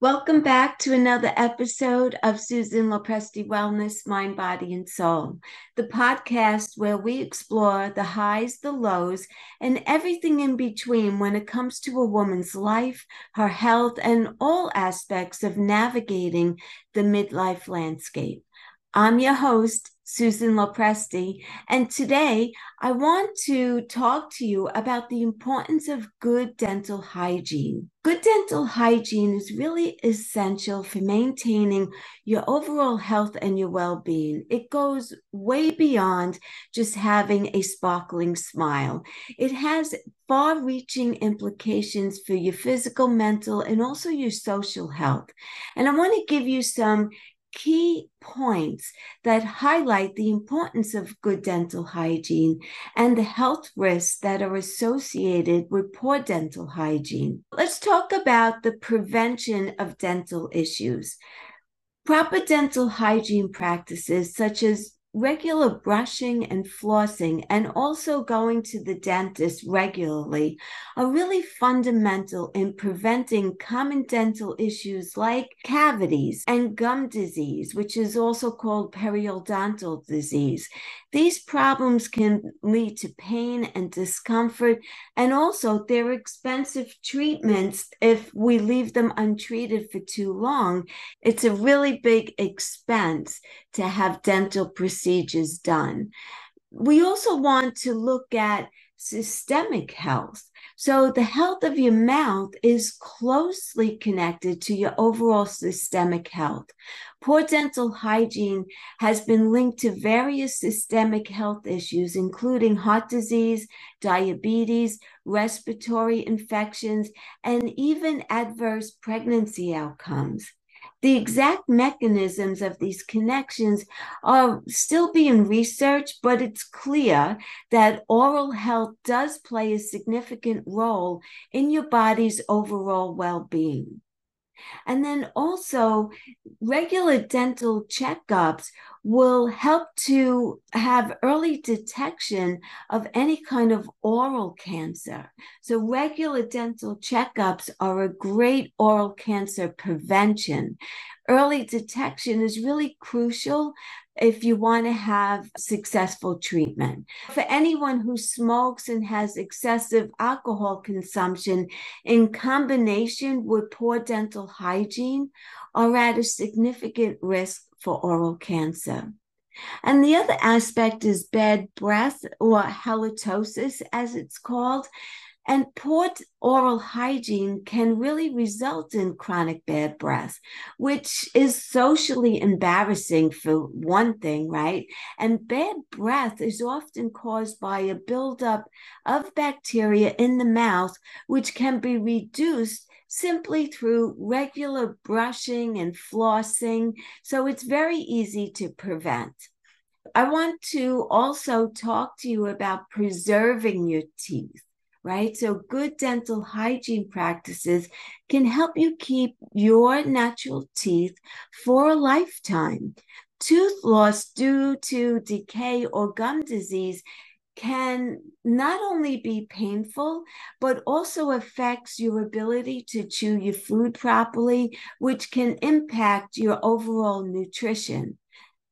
Welcome back to another episode of Susan Lopresti Wellness, Mind, Body, and Soul, the podcast where we explore the highs, the lows, and everything in between when it comes to a woman's life, her health, and all aspects of navigating the midlife landscape. I'm your host, Susan Lopresti, and today I want to talk to you about the importance of good dental hygiene. Good dental hygiene is really essential for maintaining your overall health and your well being. It goes way beyond just having a sparkling smile, it has far reaching implications for your physical, mental, and also your social health. And I want to give you some key points that highlight the importance of good dental hygiene and the health risks that are associated with poor dental hygiene. Let's talk about the prevention of dental issues. Proper dental hygiene practices, such as regular brushing and flossing and also going to the dentist regularly are really fundamental in preventing common dental issues like cavities and gum disease, which is also called periodontal disease. These problems can lead to pain and discomfort, and also they're expensive treatments if we leave them untreated for too long. It's a really big expense to have dental procedures done. We also want to look at systemic health. So, the health of your mouth is closely connected to your overall systemic health. Poor dental hygiene has been linked to various systemic health issues, including heart disease, diabetes, respiratory infections, and even adverse pregnancy outcomes. The exact mechanisms of these connections are still being researched, but it's clear that oral health does play a significant role in your body's overall well being. And then also, regular dental checkups will help to have early detection of any kind of oral cancer. So, regular dental checkups are a great oral cancer prevention. Early detection is really crucial if you want to have successful treatment. For anyone who smokes and has excessive alcohol consumption in combination with poor dental hygiene are at a significant risk for oral cancer. And the other aspect is bad breath or halitosis, as it's called. And poor oral hygiene can really result in chronic bad breath, which is socially embarrassing for one thing, right? And bad breath is often caused by a buildup of bacteria in the mouth, which can be reduced simply through regular brushing and flossing. So it's very easy to prevent. I want to also talk to you about preserving your teeth right? So, good dental hygiene practices can help you keep your natural teeth for a lifetime. Tooth loss due to decay or gum disease can not only be painful, but also affects your ability to chew your food properly, which can impact your overall nutrition.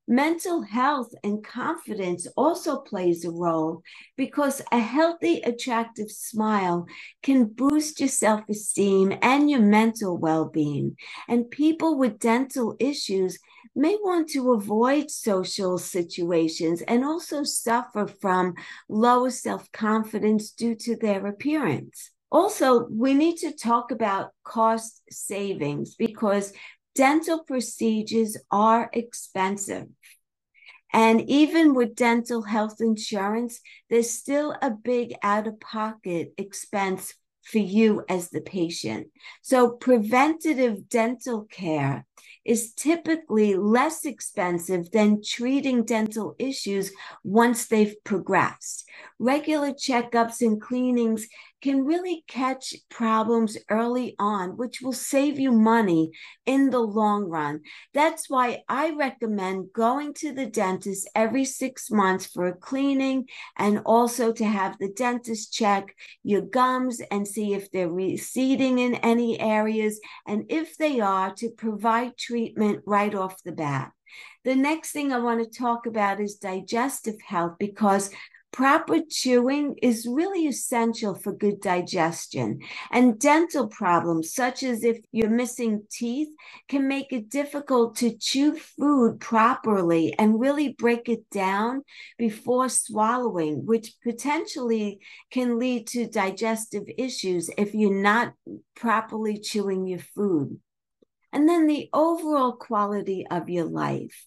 Mental health and confidence also plays a role because a healthy, attractive smile can boost your self esteem and your mental well being. And people with dental issues may want to avoid social situations and also suffer from low self confidence due to their appearance. Also, we need to talk about cost savings because dental procedures are expensive. And even with dental health insurance, there's still a big out of pocket expense for you as the patient. So, preventative dental care is typically less expensive than treating dental issues once they've progressed. Regular checkups and cleanings can really catch problems early on, which will save you money in the long run. That's why I recommend going to the dentist every six months for a cleaning and also to have the dentist check your gums and see if they're receding in any areas. And if they are, to provide treatment right off the bat. The next thing I want to talk about is digestive health because Proper chewing is really essential for good digestion. And dental problems, such as if you're missing teeth, can make it difficult to chew food properly and really break it down before swallowing, which potentially can lead to digestive issues if you're not properly chewing your food. And then the overall quality of your life.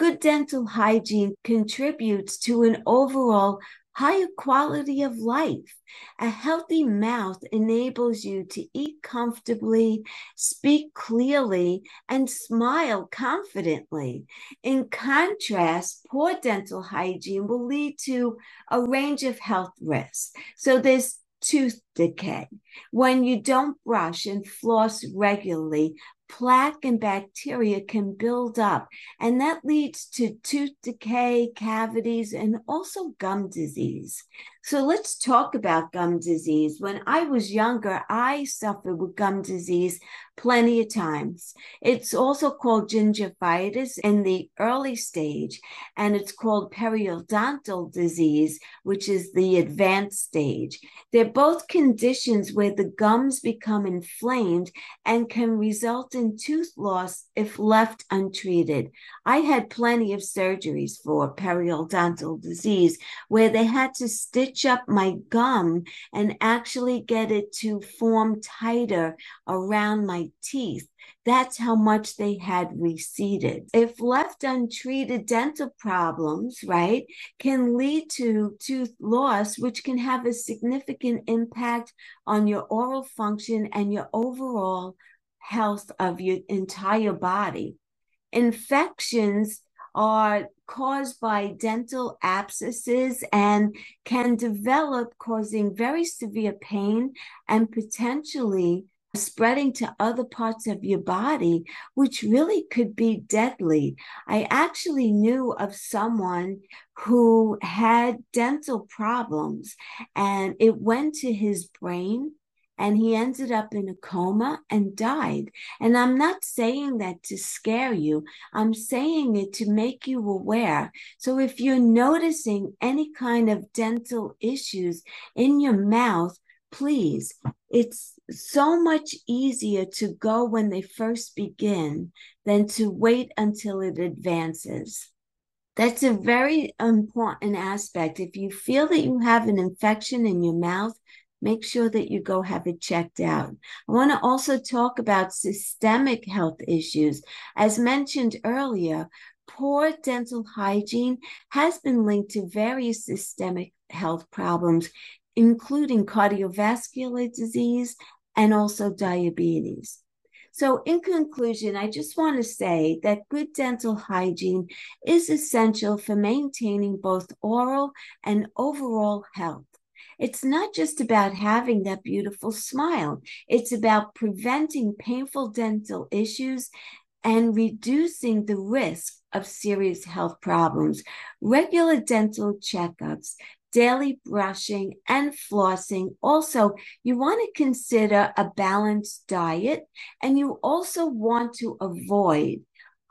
Good dental hygiene contributes to an overall higher quality of life. A healthy mouth enables you to eat comfortably, speak clearly, and smile confidently. In contrast, poor dental hygiene will lead to a range of health risks. So there's tooth decay. When you don't brush and floss regularly, plaque and bacteria can build up, and that leads to tooth decay, cavities, and also gum disease. So let's talk about gum disease. When I was younger, I suffered with gum disease plenty of times. It's also called gingivitis in the early stage, and it's called periodontal disease, which is the advanced stage. They're both conditions where the gums become inflamed and can result in tooth loss if left untreated. I had plenty of surgeries for periodontal disease where they had to stitch up my gum and actually get it to form tighter around my teeth. That's how much they had receded. If left untreated, dental problems, right, can lead to tooth loss, which can have a significant impact on your oral function and your overall health of your entire body. Infections are caused by dental abscesses and can develop, causing very severe pain and potentially spreading to other parts of your body, which really could be deadly. I actually knew of someone who had dental problems and it went to his brain and he ended up in a coma and died. And I'm not saying that to scare you, I'm saying it to make you aware. So if you're noticing any kind of dental issues in your mouth, please, it's so much easier to go when they first begin than to wait until it advances. That's a very important aspect. If you feel that you have an infection in your mouth, make sure that you go have it checked out. I want to also talk about systemic health issues. As mentioned earlier, poor dental hygiene has been linked to various systemic health problems, including cardiovascular disease and also diabetes. So, in conclusion, I just want to say that good dental hygiene is essential for maintaining both oral and overall health. It's not just about having that beautiful smile, it's about preventing painful dental issues and reducing the risk of serious health problems. Regular dental checkups, daily brushing, and flossing. Also, you want to consider a balanced diet, and you also want to avoid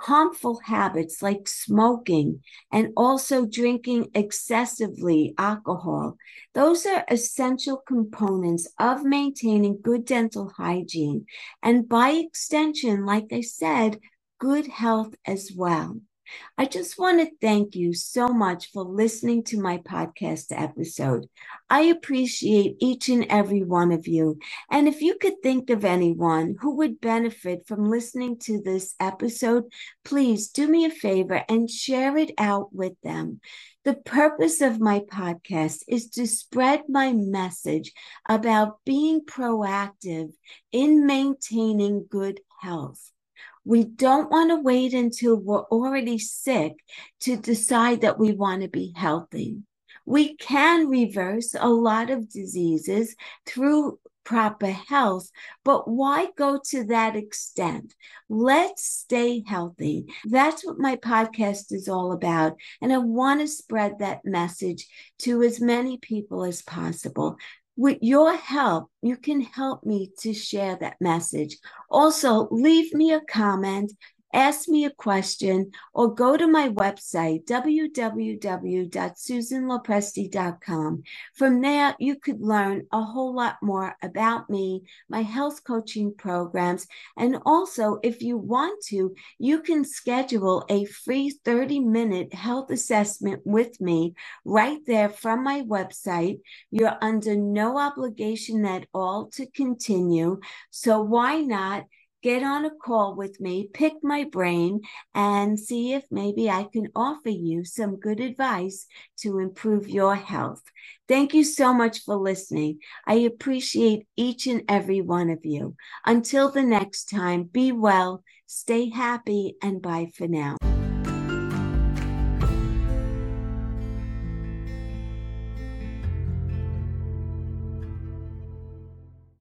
harmful habits like smoking and also drinking excessively alcohol. Those are essential components of maintaining good dental hygiene. And by extension, like I said, good health as well. I just want to thank you so much for listening to my podcast episode. I appreciate each and every one of you. And if you could think of anyone who would benefit from listening to this episode, please do me a favor and share it out with them. The purpose of my podcast is to spread my message about being proactive in maintaining good health. We don't want to wait until we're already sick to decide that we want to be healthy. We can reverse a lot of diseases through proper health, but why go to that extent? Let's stay healthy. That's what my podcast is all about. And I want to spread that message to as many people as possible. With your help, you can help me to share that message. Also, leave me a comment ask me a question, or go to my website, www.susanlopresti.com. From there, you could learn a whole lot more about me, my health coaching programs, and also, if you want to, you can schedule a free 30 minute health assessment with me right there from my website. You're under no obligation at all to continue. So, why not? Get on a call with me, pick my brain, and see if maybe I can offer you some good advice to improve your health. Thank you so much for listening. I appreciate each and every one of you. Until the next time, be well, stay happy, and bye for now.